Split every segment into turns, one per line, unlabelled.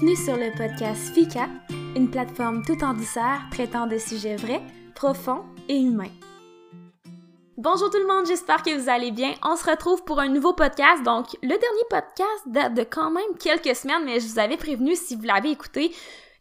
Bienvenue sur le podcast FICA, une plateforme tout en douceur traitant de sujets vrais, profonds et humains. Bonjour tout le monde, j'espère que vous allez bien. On se retrouve pour un nouveau podcast. Donc, le dernier podcast date de quand même quelques semaines, mais je vous avais prévenu si vous l'avez écouté.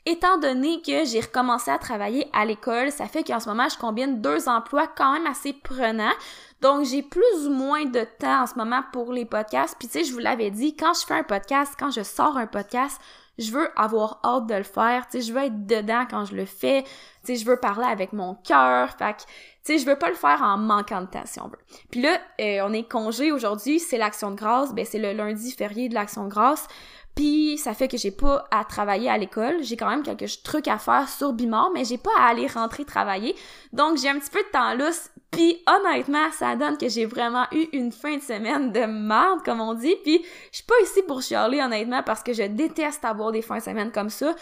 Étant donné que j'ai recommencé à travailler à l'école, ça fait qu'en ce moment, je combine deux emplois quand même assez prenants. Donc, j'ai plus ou moins de temps en ce moment pour les podcasts. Puis, tu sais, je vous l'avais dit, quand je fais un podcast, quand je sors un podcast, je veux avoir hâte de le faire, tu sais, je veux être dedans quand je le fais, tu sais, je veux parler avec mon cœur, fait que, tu sais, je veux pas le faire en manquant de temps, si on veut. Puis là, euh, on est congé aujourd'hui, c'est l'Action de grâce, ben c'est le lundi férié de l'Action de grâce, puis ça fait que j'ai pas à travailler à l'école, j'ai quand même quelques trucs à faire sur Bimor, mais j'ai pas à aller rentrer travailler, donc j'ai un petit peu de temps là, puis honnêtement, ça donne que j'ai vraiment eu une fin de semaine de merde, comme on dit. Puis je suis pas ici pour chialer, honnêtement, parce que je déteste avoir des fins de semaine comme ça.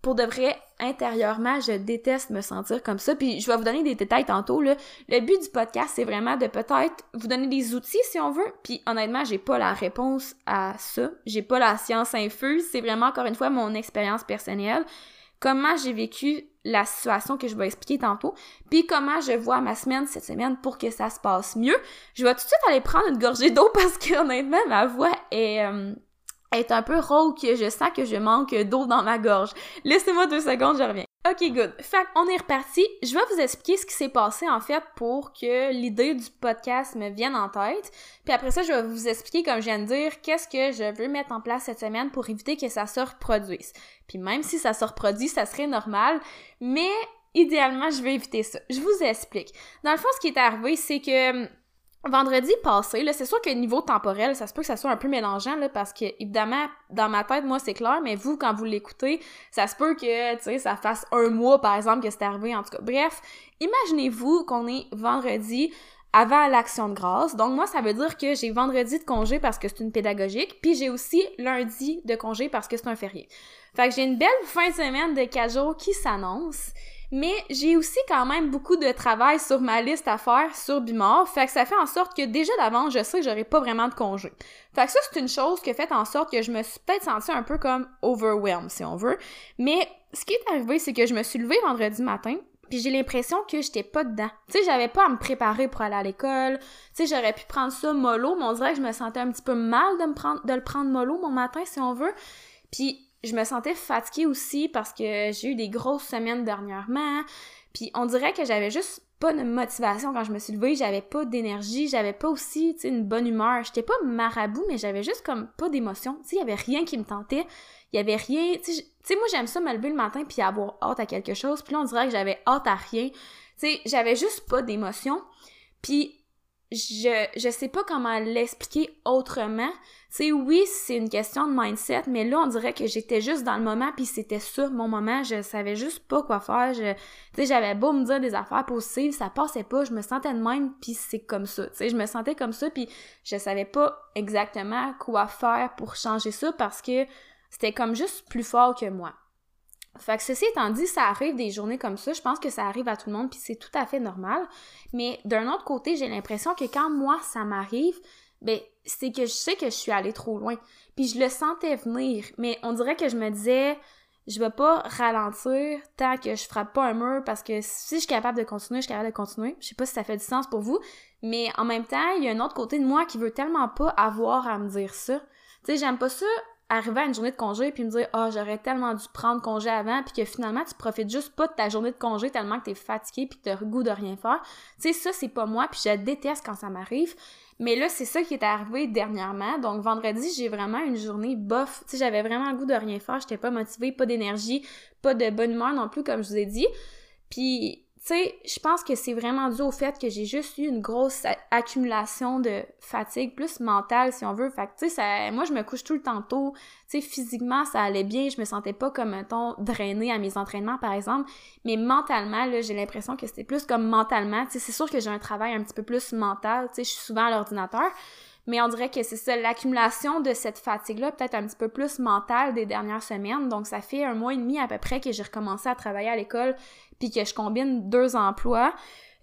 Pour de vrai, intérieurement, je déteste me sentir comme ça. Puis je vais vous donner des détails tantôt. Le but du podcast, c'est vraiment de peut-être vous donner des outils si on veut. Puis honnêtement, j'ai pas la réponse à ça. J'ai pas la science infuse. C'est vraiment encore une fois mon expérience personnelle comment j'ai vécu la situation que je vais expliquer tantôt, puis comment je vois ma semaine cette semaine pour que ça se passe mieux. Je vais tout de suite aller prendre une gorgée d'eau parce que honnêtement ma voix est euh, est un peu rauque, je sens que je manque d'eau dans ma gorge. Laissez-moi deux secondes, je reviens. Ok, good. Fait on est reparti. Je vais vous expliquer ce qui s'est passé en fait pour que l'idée du podcast me vienne en tête. Puis après ça, je vais vous expliquer, comme je viens de dire, qu'est-ce que je veux mettre en place cette semaine pour éviter que ça se reproduise. Puis même si ça se reproduit, ça serait normal, mais idéalement, je vais éviter ça. Je vous explique. Dans le fond, ce qui est arrivé, c'est que Vendredi passé, là, c'est sûr que niveau temporel, ça se peut que ça soit un peu mélangeant, là, parce que, évidemment, dans ma tête, moi, c'est clair, mais vous, quand vous l'écoutez, ça se peut que, tu sais, ça fasse un mois, par exemple, que c'est arrivé, en tout cas. Bref, imaginez-vous qu'on est vendredi avant l'action de grâce. Donc, moi, ça veut dire que j'ai vendredi de congé parce que c'est une pédagogique, puis j'ai aussi lundi de congé parce que c'est un férié. Fait que j'ai une belle fin de semaine de 4 jours qui s'annonce. Mais j'ai aussi quand même beaucoup de travail sur ma liste à faire sur Bimor, fait que ça fait en sorte que déjà d'avance, je sais que j'aurai pas vraiment de congé. Fait que ça, c'est une chose qui a fait en sorte que je me suis peut-être sentie un peu comme overwhelmed, si on veut. Mais ce qui est arrivé, c'est que je me suis levée vendredi matin, puis j'ai l'impression que j'étais pas dedans. Tu sais, j'avais pas à me préparer pour aller à l'école. Tu sais, j'aurais pu prendre ça mollo, mais on dirait que je me sentais un petit peu mal de me prendre de le prendre mollo mon matin si on veut. Puis je me sentais fatiguée aussi parce que j'ai eu des grosses semaines dernièrement. Puis on dirait que j'avais juste pas de motivation quand je me suis levée, j'avais pas d'énergie, j'avais pas aussi, une bonne humeur. J'étais pas marabout, mais j'avais juste comme pas d'émotion. Tu il y avait rien qui me tentait. Il y avait rien, tu sais, moi j'aime ça me lever le matin puis avoir hâte à quelque chose. Puis là on dirait que j'avais hâte à rien. Tu sais, j'avais juste pas d'émotion. Puis je, je sais pas comment l'expliquer autrement. Sais, oui, c'est une question de mindset, mais là, on dirait que j'étais juste dans le moment, puis c'était ça, mon moment. Je savais juste pas quoi faire. Tu sais, j'avais beau me dire des affaires positives, ça passait pas. Je me sentais de même, puis c'est comme ça. Tu sais, je me sentais comme ça, puis je savais pas exactement quoi faire pour changer ça parce que c'était comme juste plus fort que moi. Fait que ceci étant dit, ça arrive des journées comme ça, je pense que ça arrive à tout le monde, puis c'est tout à fait normal. Mais d'un autre côté, j'ai l'impression que quand moi, ça m'arrive, ben, c'est que je sais que je suis allée trop loin. Puis je le sentais venir, mais on dirait que je me disais, je vais pas ralentir tant que je frappe pas un mur, parce que si je suis capable de continuer, je suis capable de continuer. Je sais pas si ça fait du sens pour vous, mais en même temps, il y a un autre côté de moi qui veut tellement pas avoir à me dire ça. Tu sais, j'aime pas ça arriver à une journée de congé puis me dire oh, j'aurais tellement dû prendre congé avant puis que finalement tu profites juste pas de ta journée de congé tellement que t'es fatigué puis que t'as goût de rien faire. Tu sais ça c'est pas moi puis je déteste quand ça m'arrive. Mais là c'est ça qui est arrivé dernièrement. Donc vendredi j'ai vraiment une journée bof. Tu sais j'avais vraiment le goût de rien faire. J'étais pas motivée pas d'énergie pas de bonne humeur non plus comme je vous ai dit. Puis je pense que c'est vraiment dû au fait que j'ai juste eu une grosse accumulation de fatigue, plus mentale si on veut. Fait moi, je me couche tout le temps tôt. Physiquement, ça allait bien. Je me sentais pas comme, un ton drainée à mes entraînements, par exemple. Mais mentalement, j'ai l'impression que c'était plus comme mentalement. Tu c'est sûr que j'ai un travail un petit peu plus mental. Tu sais, je suis souvent à l'ordinateur. Mais on dirait que c'est ça, l'accumulation de cette fatigue-là, peut-être un petit peu plus mentale des dernières semaines. Donc, ça fait un mois et demi à peu près que j'ai recommencé à travailler à l'école puis que je combine deux emplois.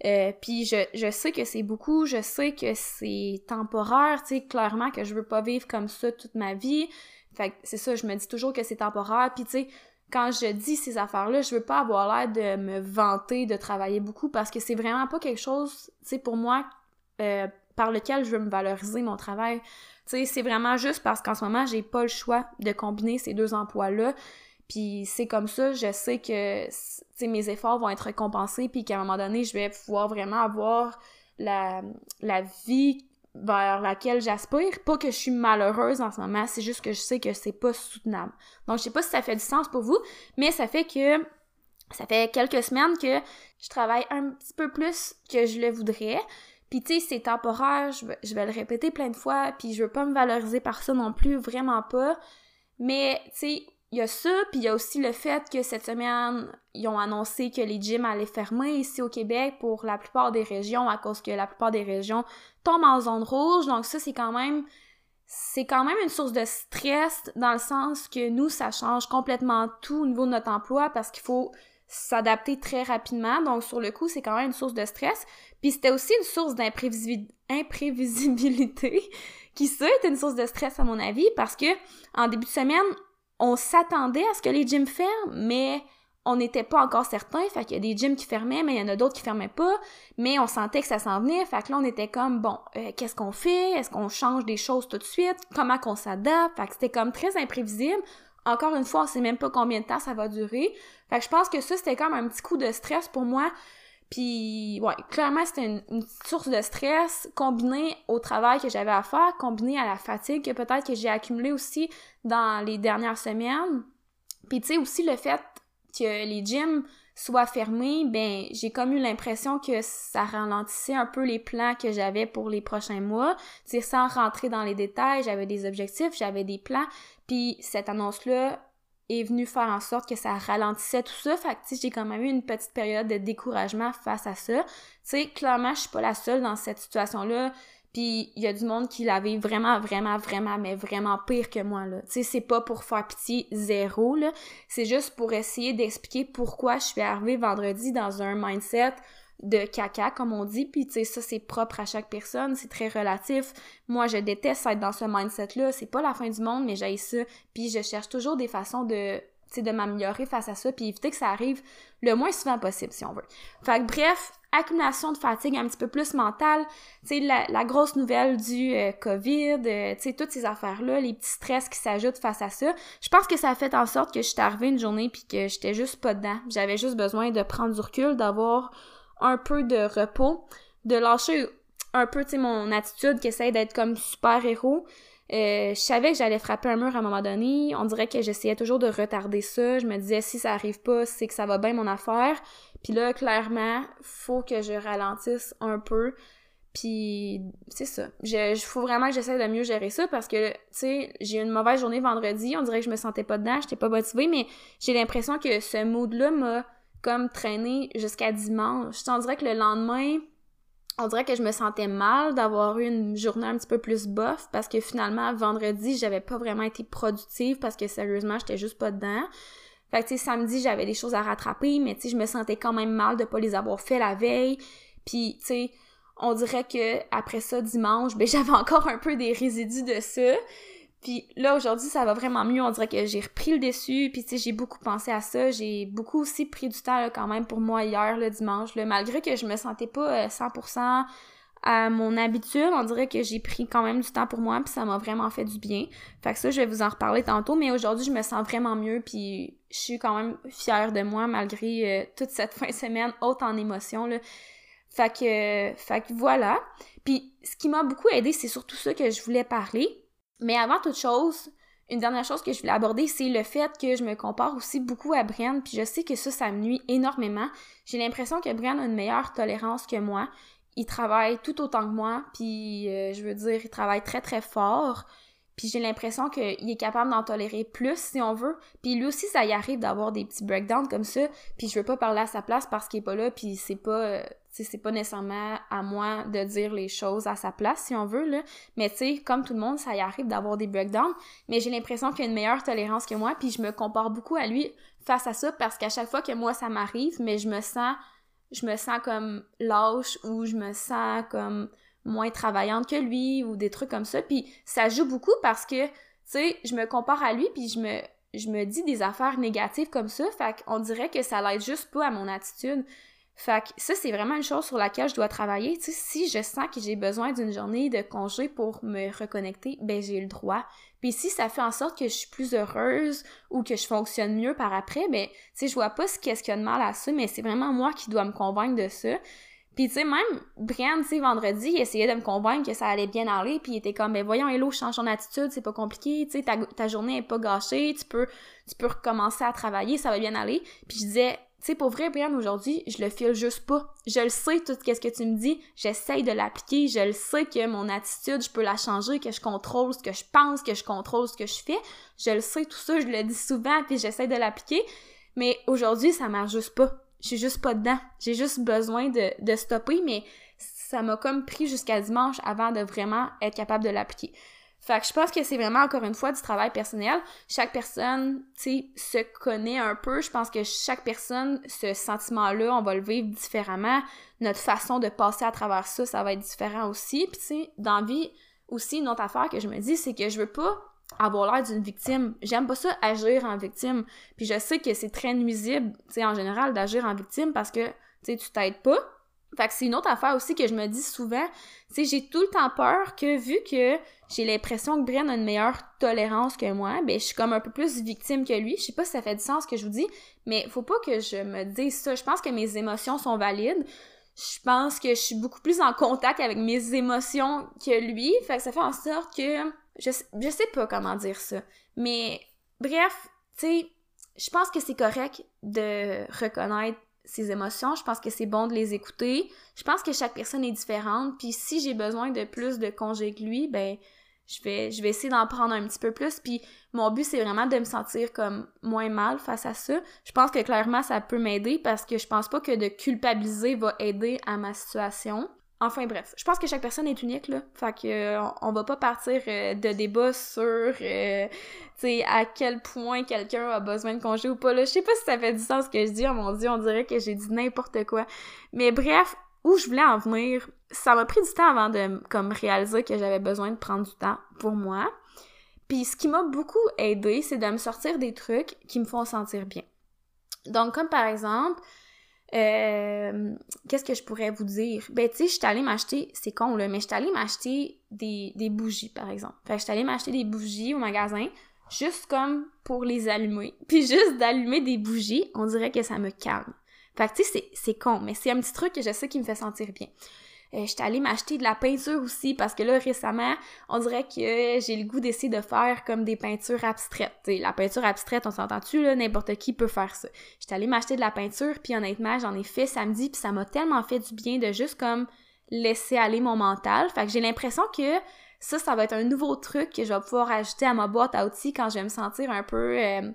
Euh, puis je, je sais que c'est beaucoup, je sais que c'est temporaire, tu sais, clairement que je veux pas vivre comme ça toute ma vie. Fait que c'est ça, je me dis toujours que c'est temporaire. Puis tu sais, quand je dis ces affaires-là, je veux pas avoir l'air de me vanter de travailler beaucoup parce que c'est vraiment pas quelque chose, tu sais, pour moi, euh, par lequel je veux me valoriser mon travail. Tu sais, c'est vraiment juste parce qu'en ce moment, j'ai pas le choix de combiner ces deux emplois-là. Puis c'est comme ça, je sais que mes efforts vont être récompensés, puis qu'à un moment donné, je vais pouvoir vraiment avoir la, la vie vers laquelle j'aspire. Pas que je suis malheureuse en ce moment, c'est juste que je sais que c'est pas soutenable. Donc je sais pas si ça fait du sens pour vous, mais ça fait que ça fait quelques semaines que je travaille un petit peu plus que je le voudrais. Puis tu sais, c'est temporaire, je je vais le répéter plein de fois, puis je veux pas me valoriser par ça non plus, vraiment pas. Mais tu sais, il y a ça, puis il y a aussi le fait que cette semaine, ils ont annoncé que les gyms allaient fermer ici au Québec pour la plupart des régions à cause que la plupart des régions tombent en zone rouge. Donc ça, c'est quand même c'est quand même une source de stress dans le sens que nous, ça change complètement tout au niveau de notre emploi parce qu'il faut s'adapter très rapidement. Donc sur le coup, c'est quand même une source de stress. Puis c'était aussi une source d'imprévisibilité qui ça est une source de stress à mon avis parce que en début de semaine, on s'attendait à ce que les gyms ferment, mais on n'était pas encore certain, fait qu'il y a des gyms qui fermaient, mais il y en a d'autres qui fermaient pas, mais on sentait que ça s'en venait, fait que là on était comme bon, euh, qu'est-ce qu'on fait, est-ce qu'on change des choses tout de suite, comment qu'on s'adapte, fait que c'était comme très imprévisible. Encore une fois, on sait même pas combien de temps ça va durer. Fait que je pense que ça c'était comme un petit coup de stress pour moi puis, ouais, clairement, c'était une, source de stress combinée au travail que j'avais à faire, combinée à la fatigue que peut-être que j'ai accumulée aussi dans les dernières semaines. Puis, tu sais, aussi le fait que les gyms soient fermés, ben, j'ai comme eu l'impression que ça ralentissait un peu les plans que j'avais pour les prochains mois. Tu sais, sans rentrer dans les détails, j'avais des objectifs, j'avais des plans. Puis, cette annonce-là est venu faire en sorte que ça ralentissait tout ça. Fait que, j'ai quand même eu une petite période de découragement face à ça. Tu sais, clairement, je suis pas la seule dans cette situation-là. Puis il y a du monde qui l'avait vraiment, vraiment, vraiment, mais vraiment pire que moi, là. Tu sais, c'est pas pour faire pitié zéro, là. C'est juste pour essayer d'expliquer pourquoi je suis arrivée vendredi dans un mindset de caca, comme on dit. Puis, tu sais, ça, c'est propre à chaque personne, c'est très relatif. Moi, je déteste être dans ce mindset-là. C'est pas la fin du monde, mais j'ai ça. Puis, je cherche toujours des façons de de m'améliorer face à ça, puis éviter que ça arrive le moins souvent possible, si on veut. Fait que bref, accumulation de fatigue un petit peu plus mentale, tu sais, la, grosse nouvelle du euh, COVID, euh, tu sais, toutes ces affaires-là, les petits stress qui s'ajoutent face à ça, je pense que ça a fait en sorte que je suis arrivée une journée puis que j'étais juste pas dedans. J'avais juste besoin de prendre du recul, d'avoir un peu de repos, de lâcher un peu, tu sais, mon attitude qui essaie d'être comme super-héros. Euh, je savais que j'allais frapper un mur à un moment donné. On dirait que j'essayais toujours de retarder ça. Je me disais, si ça arrive pas, c'est que ça va bien mon affaire. Puis là, clairement, faut que je ralentisse un peu. Puis c'est ça. Il faut vraiment que j'essaie de mieux gérer ça parce que, tu sais, j'ai eu une mauvaise journée vendredi. On dirait que je me sentais pas dedans, j'étais pas motivée, mais j'ai l'impression que ce mood-là m'a comme traîner jusqu'à dimanche. Je dirais que le lendemain, on dirait que je me sentais mal d'avoir eu une journée un petit peu plus bof parce que finalement, vendredi, j'avais pas vraiment été productive parce que sérieusement, j'étais juste pas dedans. Fait que, tu sais, samedi, j'avais des choses à rattraper, mais tu sais, je me sentais quand même mal de pas les avoir fait la veille. Puis, tu sais, on dirait que après ça, dimanche, ben, j'avais encore un peu des résidus de ça. Puis là, aujourd'hui, ça va vraiment mieux. On dirait que j'ai repris le dessus. Puis, tu sais, j'ai beaucoup pensé à ça. J'ai beaucoup aussi pris du temps, quand même, pour moi, hier, le dimanche. malgré que je me sentais pas 100% euh, à mon habitude, on dirait que j'ai pris quand même du temps pour moi. Puis ça m'a vraiment fait du bien. Fait que ça, je vais vous en reparler tantôt. Mais aujourd'hui, je me sens vraiment mieux. Puis je suis quand même fière de moi, malgré euh, toute cette fin de semaine haute en émotions, là. Fait que, fait que voilà. Puis ce qui m'a beaucoup aidé, c'est surtout ça que je voulais parler mais avant toute chose, une dernière chose que je voulais aborder, c'est le fait que je me compare aussi beaucoup à Brian, puis je sais que ça, ça me nuit énormément. J'ai l'impression que Brian a une meilleure tolérance que moi. Il travaille tout autant que moi, puis euh, je veux dire, il travaille très très fort. Puis j'ai l'impression qu'il est capable d'en tolérer plus si on veut. Puis lui aussi, ça y arrive d'avoir des petits breakdowns comme ça. Puis je veux pas parler à sa place parce qu'il est pas là. Puis c'est pas, euh, c'est pas nécessairement à moi de dire les choses à sa place si on veut là. Mais tu sais, comme tout le monde, ça y arrive d'avoir des breakdowns. Mais j'ai l'impression qu'il a une meilleure tolérance que moi. Puis je me compare beaucoup à lui face à ça parce qu'à chaque fois que moi ça m'arrive, mais je me sens, je me sens comme lâche ou je me sens comme moins travaillante que lui ou des trucs comme ça. Puis ça joue beaucoup parce que, tu sais, je me compare à lui, puis je me, je me dis des affaires négatives comme ça, fait qu'on dirait que ça l'aide juste pas à mon attitude. Fait que ça, c'est vraiment une chose sur laquelle je dois travailler. Tu si je sens que j'ai besoin d'une journée de congé pour me reconnecter, ben j'ai le droit. Puis si ça fait en sorte que je suis plus heureuse ou que je fonctionne mieux par après, ben, tu sais, je vois pas ce qu'est-ce qu'il y a de mal à ça, mais c'est vraiment moi qui dois me convaincre de ça. Puis tu sais, même Brian, tu sais, vendredi, il essayait de me convaincre que ça allait bien aller, puis il était comme, ben voyons, Hello, change ton attitude, c'est pas compliqué, tu sais, ta, ta journée est pas gâchée, tu peux, tu peux recommencer à travailler, ça va bien aller. Puis je disais, tu sais, pour vrai, Brian, aujourd'hui, je le file juste pas. Je le sais, tout ce que tu me dis, j'essaye de l'appliquer, je le sais que mon attitude, je peux la changer, que je contrôle ce que je pense, que je contrôle ce que je fais. Je le sais, tout ça, je le dis souvent, puis j'essaie de l'appliquer. Mais aujourd'hui, ça marche juste pas. Je suis juste pas dedans. J'ai juste besoin de, de stopper, mais ça m'a comme pris jusqu'à dimanche avant de vraiment être capable de l'appliquer. Fait que je pense que c'est vraiment encore une fois du travail personnel. Chaque personne, tu se connaît un peu. Je pense que chaque personne, ce sentiment-là, on va le vivre différemment. Notre façon de passer à travers ça, ça va être différent aussi. Puis tu sais, dans vie, aussi, une autre affaire que je me dis, c'est que je veux pas avoir l'air d'une victime. J'aime pas ça agir en victime. Puis je sais que c'est très nuisible, tu en général, d'agir en victime parce que, tu sais, tu t'aides pas fait que c'est une autre affaire aussi que je me dis souvent, sais, j'ai tout le temps peur que vu que j'ai l'impression que Bren a une meilleure tolérance que moi, ben je suis comme un peu plus victime que lui. Je sais pas si ça fait du sens ce que je vous dis, mais faut pas que je me dise ça. Je pense que mes émotions sont valides. Je pense que je suis beaucoup plus en contact avec mes émotions que lui. Fait que ça fait en sorte que je, je sais pas comment dire ça. Mais bref, tu sais, je pense que c'est correct de reconnaître ses émotions. Je pense que c'est bon de les écouter. Je pense que chaque personne est différente. Puis si j'ai besoin de plus de congés que lui, ben je vais, je vais essayer d'en prendre un petit peu plus. Puis mon but, c'est vraiment de me sentir comme moins mal face à ça. Je pense que clairement, ça peut m'aider parce que je pense pas que de culpabiliser va aider à ma situation. Enfin bref, je pense que chaque personne est unique là, fait que euh, on va pas partir euh, de débat sur euh, à quel point quelqu'un a besoin de congé ou pas là. Je sais pas si ça fait du sens ce que je dis, oh mon dieu, on dirait que j'ai dit n'importe quoi. Mais bref, où je voulais en venir, ça m'a pris du temps avant de comme réaliser que j'avais besoin de prendre du temps pour moi. Puis ce qui m'a beaucoup aidé, c'est de me sortir des trucs qui me font sentir bien. Donc comme par exemple, euh, qu'est-ce que je pourrais vous dire? Ben, tu sais, je suis allée m'acheter, c'est con, là, mais je suis allée m'acheter des, bougies, par exemple. Fait que je suis allée m'acheter des bougies au magasin, juste comme pour les allumer. Puis juste d'allumer des bougies, on dirait que ça me calme. Fait que, tu sais, c'est con, mais c'est un petit truc que je sais qui me fait sentir bien. Euh, J'étais allée m'acheter de la peinture aussi parce que là récemment, on dirait que j'ai le goût d'essayer de faire comme des peintures abstraites. la peinture abstraite, on s'entend-tu là, n'importe qui peut faire ça. J'étais allée m'acheter de la peinture puis honnêtement, j'en ai fait samedi puis ça m'a tellement fait du bien de juste comme laisser aller mon mental. Fait que j'ai l'impression que ça, ça va être un nouveau truc que je vais pouvoir ajouter à ma boîte à outils quand je vais me sentir un peu euh,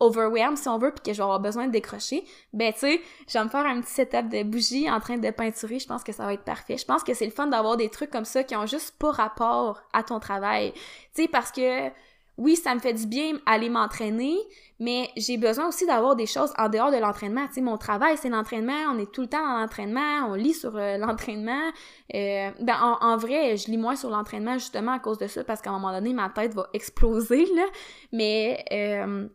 overwhelmed si on veut puis que je vais avoir besoin de décrocher, ben tu sais, je vais me faire un petit setup de bougies en train de peinturer, je pense que ça va être parfait. Je pense que c'est le fun d'avoir des trucs comme ça qui ont juste pas rapport à ton travail. Tu sais parce que oui, ça me fait du bien aller m'entraîner, mais j'ai besoin aussi d'avoir des choses en dehors de l'entraînement. Tu sais, mon travail, c'est l'entraînement, on est tout le temps dans l'entraînement, on lit sur euh, l'entraînement. Euh, ben, en, en, vrai, je lis moins sur l'entraînement justement à cause de ça, parce qu'à un moment donné, ma tête va exploser, là. Mais... Euh,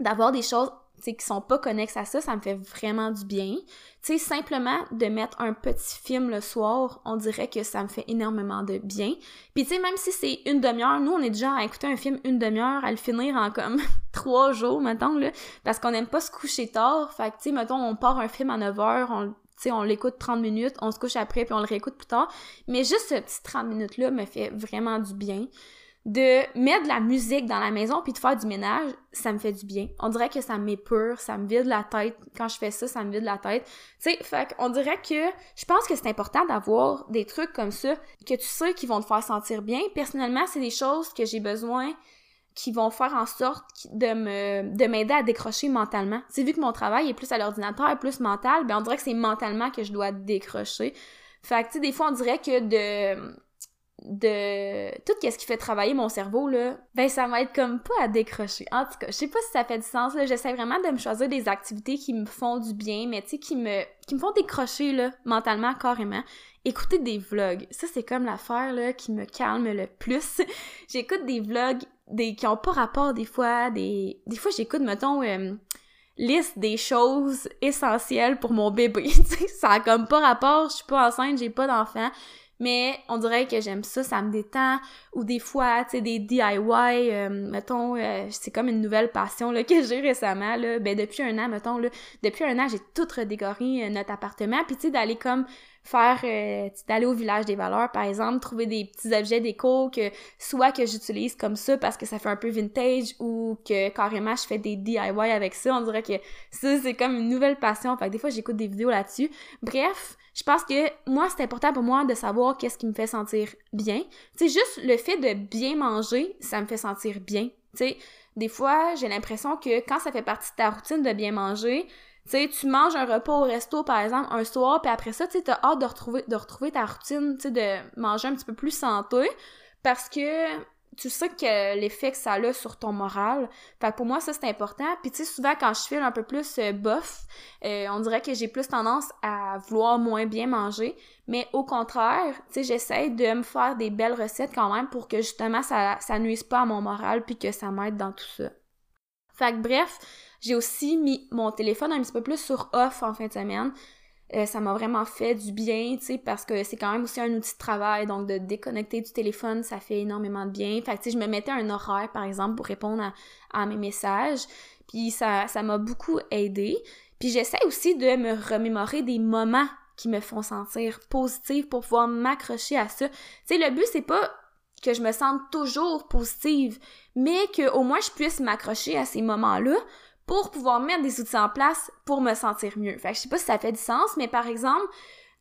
d'avoir des choses qui sont pas connexes à ça, ça me fait vraiment du bien. Tu sais, simplement de mettre un petit film le soir, on dirait que ça me fait énormément de bien. Puis tu sais, même si c'est une demi-heure, nous on est déjà à écouter un film une demi-heure, à le finir en comme trois jours, mettons, là, parce qu'on aime pas se coucher tard. Fait que tu sais, mettons, on part un film à 9 heures, on on l'écoute 30 minutes, on se couche après, puis on le réécoute plus tard. Mais juste ce petit 30 minutes-là me fait vraiment du bien de mettre de la musique dans la maison puis de faire du ménage, ça me fait du bien. On dirait que ça m'épure, ça me vide la tête. Quand je fais ça, ça me vide la tête. Tu sais, fait qu'on dirait que je pense que c'est important d'avoir des trucs comme ça que tu sais qui vont te faire sentir bien. Personnellement, c'est des choses que j'ai besoin qui vont faire en sorte de me de m'aider à décrocher mentalement. C'est vu que mon travail est plus à l'ordinateur, plus mental, ben on dirait que c'est mentalement que je dois décrocher. Fait que tu sais des fois on dirait que de de tout ce qui fait travailler mon cerveau là, ben ça m'aide comme pas à décrocher. En tout cas, je sais pas si ça fait du sens là, j'essaie vraiment de me choisir des activités qui me font du bien, mais tu sais qui me qui me font décrocher là mentalement carrément. Écouter des vlogs, ça c'est comme l'affaire là qui me calme le plus. j'écoute des vlogs qui ont pas rapport des fois, des des fois j'écoute mettons euh, liste des choses essentielles pour mon bébé. ça a comme pas rapport, je suis pas enceinte, j'ai pas d'enfant, mais on dirait que j'aime ça, ça me détend. Ou des fois, tu sais, des DIY, euh, mettons, euh, c'est comme une nouvelle passion là, que j'ai récemment, là, ben depuis un an, mettons, là, depuis un an, j'ai tout redécoré euh, notre appartement, puis tu sais, d'aller comme faire euh, d'aller au village des valeurs par exemple trouver des petits objets déco que soit que j'utilise comme ça parce que ça fait un peu vintage ou que carrément je fais des DIY avec ça. On dirait que ça c'est comme une nouvelle passion. Fait que des fois j'écoute des vidéos là-dessus. Bref je pense que moi c'est important pour moi de savoir qu'est-ce qui me fait sentir bien. Tu juste le fait de bien manger ça me fait sentir bien. Tu sais des fois j'ai l'impression que quand ça fait partie de ta routine de bien manger sais, tu manges un repas au resto, par exemple, un soir, puis après ça, tu sais, hâte de retrouver, de retrouver ta routine, tu sais, de manger un petit peu plus santé, parce que tu sais que l'effet que ça a sur ton moral. Fait que pour moi, ça, c'est important. Puis tu sais, souvent, quand je file un peu plus euh, bof, euh, on dirait que j'ai plus tendance à vouloir moins bien manger. Mais au contraire, tu sais, j'essaie de me faire des belles recettes quand même pour que justement, ça, ça nuise pas à mon moral puis que ça m'aide dans tout ça. Fait que bref, j'ai aussi mis mon téléphone un petit peu plus sur off en fin de semaine. Euh, ça m'a vraiment fait du bien, tu sais, parce que c'est quand même aussi un outil de travail, donc de déconnecter du téléphone, ça fait énormément de bien. Fait que, tu sais, je me mettais un horaire, par exemple, pour répondre à, mes messages, puis ça ça m'a beaucoup aidé. Puis j'essaie aussi de me remémorer des moments qui me font sentir positive pour pouvoir m'accrocher à ça. Tu sais, le but, c'est pas que je me sente toujours positive, mais que au moins je puisse m'accrocher à ces moments-là pour pouvoir mettre des outils en place pour me sentir mieux. Fait que je sais pas si ça fait du sens, mais par exemple,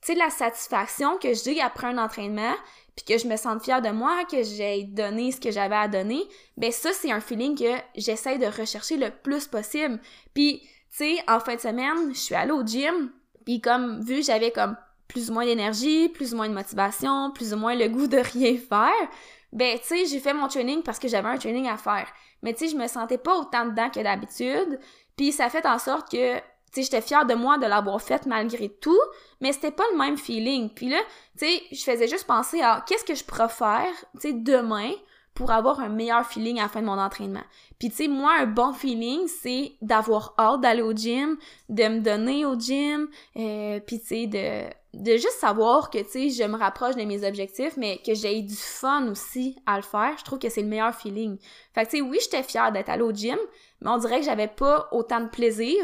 tu la satisfaction que j'ai après un entraînement, puis que je me sente fière de moi, que j'ai donné ce que j'avais à donner, ben ça, c'est un feeling que j'essaie de rechercher le plus possible. Puis, tu sais, en fin de semaine, je suis allée au gym, puis comme, vu j'avais comme plus ou moins d'énergie, plus ou moins de motivation, plus ou moins le goût de rien faire, ben, tu j'ai fait mon training parce que j'avais un training à faire. Mais tu sais, je me sentais pas autant dedans que d'habitude. Puis ça fait en sorte que, tu sais, j'étais fière de moi de l'avoir fait malgré tout, mais c'était pas le même feeling. Puis là, tu sais, je faisais juste penser à qu'est-ce que je préfère, tu sais, demain pour avoir un meilleur feeling à la fin de mon entraînement. Puis tu sais, moi, un bon feeling, c'est d'avoir hâte d'aller au gym, de me donner au gym, euh, puis tu sais, de de juste savoir que, tu sais, je me rapproche de mes objectifs, mais que j'ai du fun aussi à le faire, je trouve que c'est le meilleur feeling. Fait que, tu sais, oui, j'étais fière d'être allée au gym, mais on dirait que j'avais pas autant de plaisir.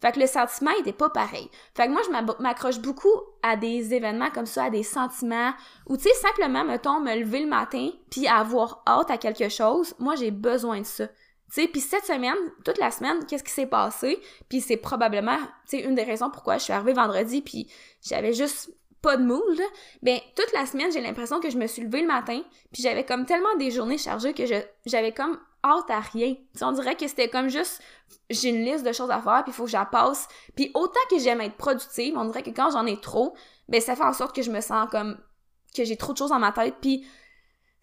Fait que le sentiment était pas pareil. Fait que moi, je m'accroche beaucoup à des événements comme ça, à des sentiments, ou tu sais, simplement, mettons, me lever le matin, puis avoir hâte à quelque chose, moi, j'ai besoin de ça. Sais, puis cette semaine, toute la semaine, qu'est-ce qui s'est passé? Puis c'est probablement, tu une des raisons pourquoi je suis arrivée vendredi, puis j'avais juste pas de mood, ben toute la semaine, j'ai l'impression que je me suis levée le matin, puis j'avais comme tellement des journées chargées que j'avais comme hâte à rien. on dirait que c'était comme juste j'ai une liste de choses à faire, puis il faut que j'en passe. Puis autant que j'aime être productive, on dirait que quand j'en ai trop, ben ça fait en sorte que je me sens comme que j'ai trop de choses dans ma tête, puis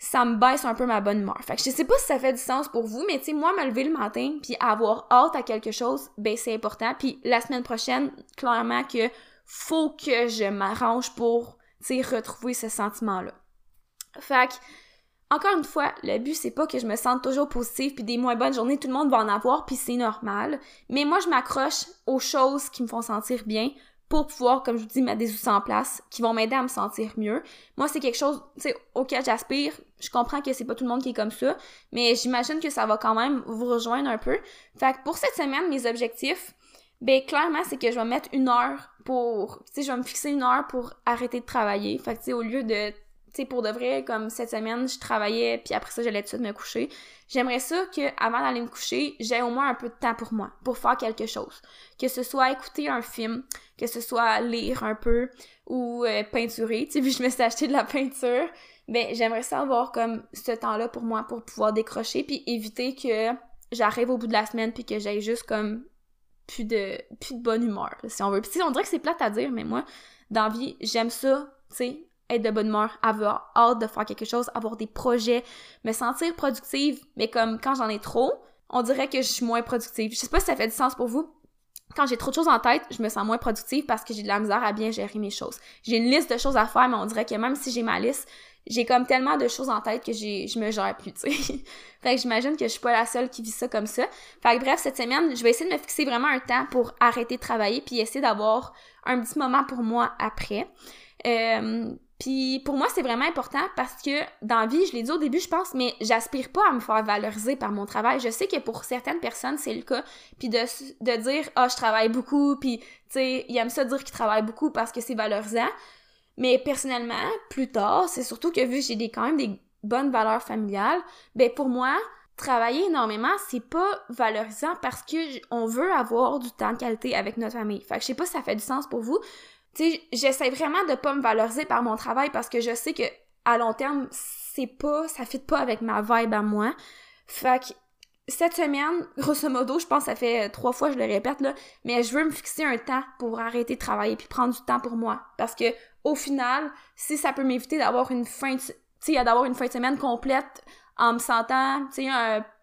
ça me baisse un peu ma bonne humeur. Fait que je sais pas si ça fait du sens pour vous, mais tu sais, moi, me lever le matin puis avoir hâte à quelque chose, ben c'est important. Puis la semaine prochaine, clairement que faut que je m'arrange pour, tu sais, retrouver ce sentiment-là. Fait que, encore une fois, le but c'est pas que je me sente toujours positive puis des moins bonnes journées, tout le monde va en avoir puis c'est normal. Mais moi, je m'accroche aux choses qui me font sentir bien pour pouvoir, comme je vous dis, mettre des outils en place qui vont m'aider à me sentir mieux. Moi, c'est quelque chose, tu sais, auquel j'aspire. Je comprends que c'est pas tout le monde qui est comme ça, mais j'imagine que ça va quand même vous rejoindre un peu. Fait que pour cette semaine, mes objectifs, ben clairement, c'est que je vais mettre une heure pour, tu sais, je vais me fixer une heure pour arrêter de travailler. Fait que, tu sais, au lieu de tu sais, pour de vrai, comme cette semaine, je travaillais, puis après ça, j'allais tout de suite me coucher. J'aimerais ça que avant d'aller me coucher, j'ai au moins un peu de temps pour moi, pour faire quelque chose. Que ce soit écouter un film, que ce soit lire un peu, ou euh, peinturer. Tu sais, vu je me suis acheté de la peinture, ben j'aimerais ça avoir comme ce temps-là pour moi, pour pouvoir décrocher, puis éviter que j'arrive au bout de la semaine, puis que j'aille juste comme plus de, plus de bonne humeur, si on veut. Puis on dirait que c'est plate à dire, mais moi, dans vie, j'aime ça, tu sais, être de bonne humeur, avoir hâte de faire quelque chose, avoir des projets, me sentir productive, mais comme quand j'en ai trop, on dirait que je suis moins productive. Je sais pas si ça fait du sens pour vous. Quand j'ai trop de choses en tête, je me sens moins productive parce que j'ai de la misère à bien gérer mes choses. J'ai une liste de choses à faire, mais on dirait que même si j'ai ma liste, j'ai comme tellement de choses en tête que je me gère plus, tu sais. fait que j'imagine que je suis pas la seule qui vit ça comme ça. Fait que bref, cette semaine, je vais essayer de me fixer vraiment un temps pour arrêter de travailler puis essayer d'avoir un petit moment pour moi après. Euh, puis pour moi, c'est vraiment important parce que dans la vie, je l'ai dit au début, je pense, mais j'aspire pas à me faire valoriser par mon travail. Je sais que pour certaines personnes, c'est le cas. Puis de, de dire « Ah, oh, je travaille beaucoup », puis tu sais, ils aiment ça dire qu'ils travaillent beaucoup parce que c'est valorisant. Mais personnellement, plus tard, c'est surtout que vu que j'ai des, quand même des bonnes valeurs familiales, ben pour moi, travailler énormément, c'est pas valorisant parce que on veut avoir du temps de qualité avec notre famille. Fait que je sais pas si ça fait du sens pour vous, j'essaie vraiment de pas me valoriser par mon travail parce que je sais que à long terme, c'est pas, ça fit pas avec ma vibe à moi. Fait que cette semaine, grosso modo, je pense que ça fait trois fois je le répète là, mais je veux me fixer un temps pour arrêter de travailler puis prendre du temps pour moi parce que au final, si ça peut m'éviter d'avoir une fin de, d'avoir une semaine complète en me sentant, tu sais,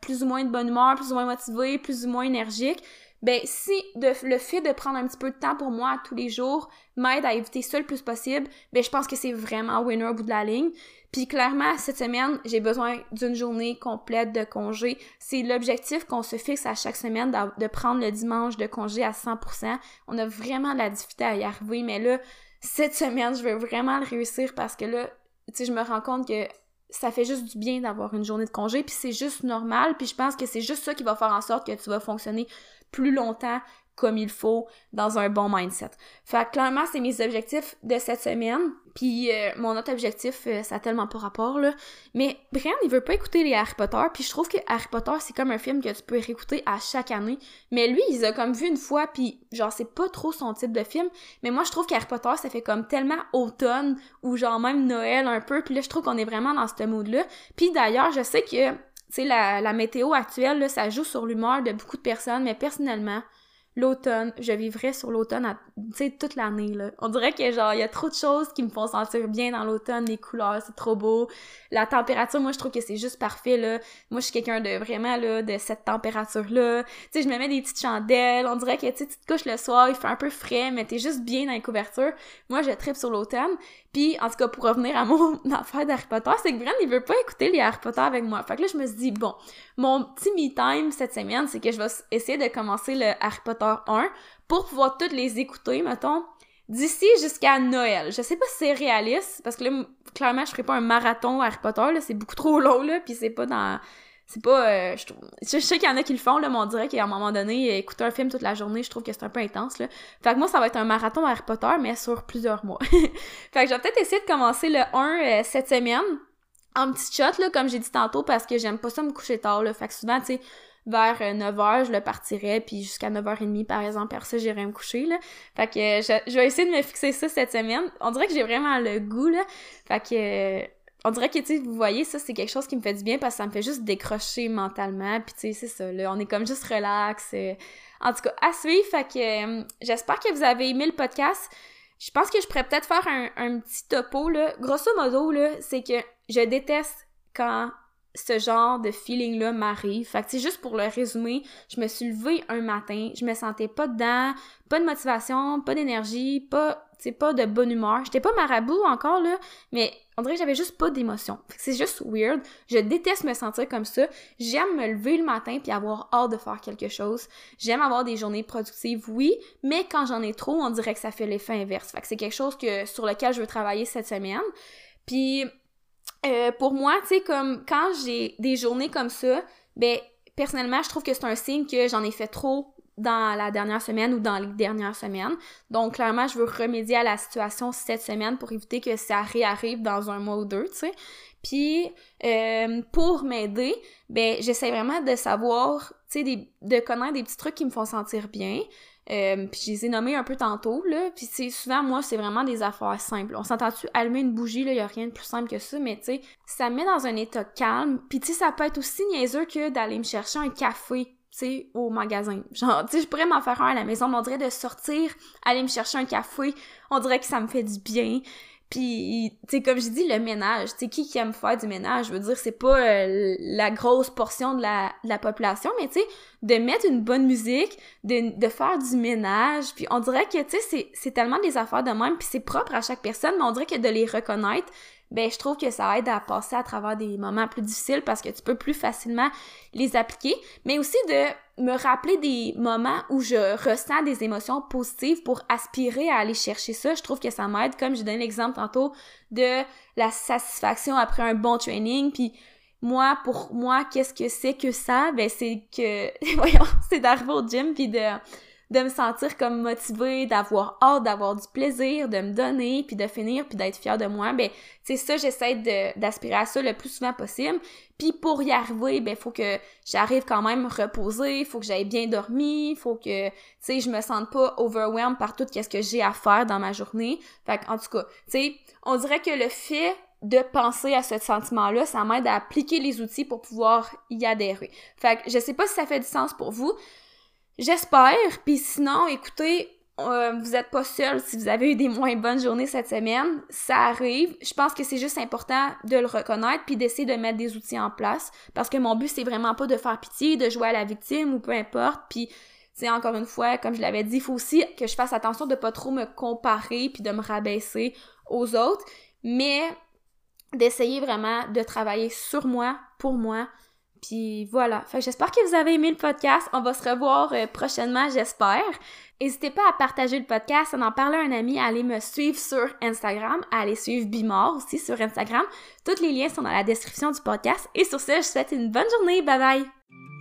plus ou moins de bonne humeur, plus ou moins motivée, plus ou moins énergique, ben si de, le fait de prendre un petit peu de temps pour moi tous les jours m'aide à éviter ça le plus possible, ben je pense que c'est vraiment winner au bout de la ligne. Puis clairement, cette semaine, j'ai besoin d'une journée complète de congé. C'est l'objectif qu'on se fixe à chaque semaine de prendre le dimanche de congé à 100%. On a vraiment de la difficulté à y arriver, mais là, cette semaine, je veux vraiment le réussir parce que là, tu sais, je me rends compte que ça fait juste du bien d'avoir une journée de congé, puis c'est juste normal, puis je pense que c'est juste ça qui va faire en sorte que tu vas fonctionner plus longtemps comme il faut dans un bon mindset. Fait que clairement, c'est mes objectifs de cette semaine. Puis euh, mon autre objectif, euh, ça a tellement pas rapport, là. Mais Brian, il veut pas écouter les Harry Potter. Puis je trouve que Harry Potter, c'est comme un film que tu peux réécouter à chaque année. Mais lui, il a comme vu une fois, puis genre, c'est pas trop son type de film. Mais moi, je trouve qu'Harry Potter, ça fait comme tellement automne, ou genre même Noël un peu. Puis là, je trouve qu'on est vraiment dans ce mood-là. Puis d'ailleurs, je sais que tu sais, la, la, météo actuelle, là, ça joue sur l'humeur de beaucoup de personnes, mais personnellement, l'automne, je vivrais sur l'automne, tu sais, toute l'année. On dirait que, genre, il y a trop de choses qui me font sentir bien dans l'automne, les couleurs, c'est trop beau. La température, moi, je trouve que c'est juste parfait, là. Moi, je suis quelqu'un de vraiment, là, de cette température-là. Tu sais, je me mets des petites chandelles, on dirait que, tu te couches le soir, il fait un peu frais, mais t'es juste bien dans les couvertures. Moi, je tripe sur l'automne. Puis, en tout cas, pour revenir à mon affaire d'Harry Potter, c'est que Brand, il veut pas écouter les Harry Potter avec moi. Fait que là, je me suis dit, bon, mon petit me-time cette semaine, c'est que je vais essayer de commencer le Harry Potter 1 pour pouvoir toutes les écouter, mettons, d'ici jusqu'à Noël. Je sais pas si c'est réaliste, parce que là, clairement, je ferai pas un marathon Harry Potter, là, c'est beaucoup trop long, là, puis c'est pas dans c'est pas euh, je, je, sais qu'il y en a qui le font là mais on dirait qu'à un moment donné écouter un film toute la journée je trouve que c'est un peu intense là fait que moi ça va être un marathon Harry Potter mais sur plusieurs mois fait que je vais peut-être essayer de commencer le 1 euh, cette semaine en petit shot là comme j'ai dit tantôt parce que j'aime pas ça me coucher tard là fait que souvent tu sais vers 9h, euh, je le partirais, puis jusqu'à 9h30, par exemple, après ça, j'irais me coucher, là. Fait que je, je, vais essayer de me fixer ça cette semaine. On dirait que j'ai vraiment le goût, là. Fait que on dirait que, tu sais, vous voyez, ça, c'est quelque chose qui me fait du bien parce que ça me fait juste décrocher mentalement. Puis, tu sais, c'est ça, là, on est comme juste relax. Euh. En tout cas, à suivre. Fait que euh, j'espère que vous avez aimé le podcast. Je pense que je pourrais peut-être faire un, petit topo, là. Grosso modo, là, c'est que je déteste quand ce genre de feeling-là m'arrive. Fait que, c'est juste pour le résumer, je me suis levée un matin, je me sentais pas dedans, pas de motivation, pas d'énergie, pas, tu pas de bonne humeur. J'étais pas marabout encore, là, mais on dirait que j'avais juste pas d'émotion. C'est juste weird. Je déteste me sentir comme ça. J'aime me lever le matin puis avoir hâte de faire quelque chose. J'aime avoir des journées productives, oui, mais quand j'en ai trop, on dirait que ça fait l'effet inverse. Fait que c'est quelque chose que, sur lequel je veux travailler cette semaine. Puis, euh, pour moi, tu sais, comme quand j'ai des journées comme ça, ben, personnellement, je trouve que c'est un signe que j'en ai fait trop dans la dernière semaine ou dans les dernières semaines. Donc, clairement, je veux remédier à la situation cette semaine pour éviter que ça réarrive dans un mois ou deux, tu sais. Puis, euh, pour m'aider, ben, j'essaie vraiment de savoir, tu sais, de connaître des petits trucs qui me font sentir bien. Euh, puis je les ai nommés un peu tantôt, là. Puis souvent, moi, c'est vraiment des affaires simples. On s'entend-tu? Allumer une bougie, là, y a rien de plus simple que ça, mais tu sais, ça me met dans un état calme. Puis tu sais, ça peut être aussi niaiseux que d'aller me chercher un café au magasin. Genre, tu sais, je pourrais m'en faire un à la maison, mais on dirait de sortir, aller me chercher un café, on dirait que ça me fait du bien. Puis, tu sais, comme je dis, le ménage, tu sais, qui, qui aime faire du ménage? Je veux dire, c'est pas euh, la grosse portion de la, de la population, mais tu sais, de mettre une bonne musique, de, de faire du ménage, puis on dirait que, tu sais, c'est tellement des affaires de même, puis c'est propre à chaque personne, mais on dirait que de les reconnaître, ben je trouve que ça aide à passer à travers des moments plus difficiles parce que tu peux plus facilement les appliquer, mais aussi de me rappeler des moments où je ressens des émotions positives pour aspirer à aller chercher ça. Je trouve que ça m'aide, comme je donné l'exemple tantôt de la satisfaction après un bon training, puis moi, pour moi, qu'est-ce que c'est que ça? Ben, c'est que, voyons, c'est d'arriver au gym puis de de me sentir comme motivée, d'avoir hâte, d'avoir du plaisir, de me donner, puis de finir, puis d'être fière de moi, ben c'est ça, j'essaie d'aspirer à ça le plus souvent possible. Puis pour y arriver, ben faut que j'arrive quand même reposer, faut que j'aille bien dormi, faut que, tu sais, je me sente pas overwhelmed par tout ce que j'ai à faire dans ma journée. Fait en tout cas, tu sais, on dirait que le fait de penser à ce sentiment-là, ça m'aide à appliquer les outils pour pouvoir y adhérer. Fait que je sais pas si ça fait du sens pour vous. J'espère. Puis sinon, écoutez, euh, vous êtes pas seul si vous avez eu des moins bonnes journées cette semaine. Ça arrive. Je pense que c'est juste important de le reconnaître puis d'essayer de mettre des outils en place. Parce que mon but, c'est vraiment pas de faire pitié, de jouer à la victime ou peu importe. Puis, c'est encore une fois, comme je l'avais dit, il faut aussi que je fasse attention de pas trop me comparer puis de me rabaisser aux autres. Mais d'essayer vraiment de travailler sur moi, pour moi, puis voilà. Fait j'espère que vous avez aimé le podcast. On va se revoir euh, prochainement, j'espère. N'hésitez pas à partager le podcast, à en parler à un ami, à aller me suivre sur Instagram, à aller suivre Bimor aussi sur Instagram. Tous les liens sont dans la description du podcast. Et sur ce, je vous souhaite une bonne journée. Bye bye!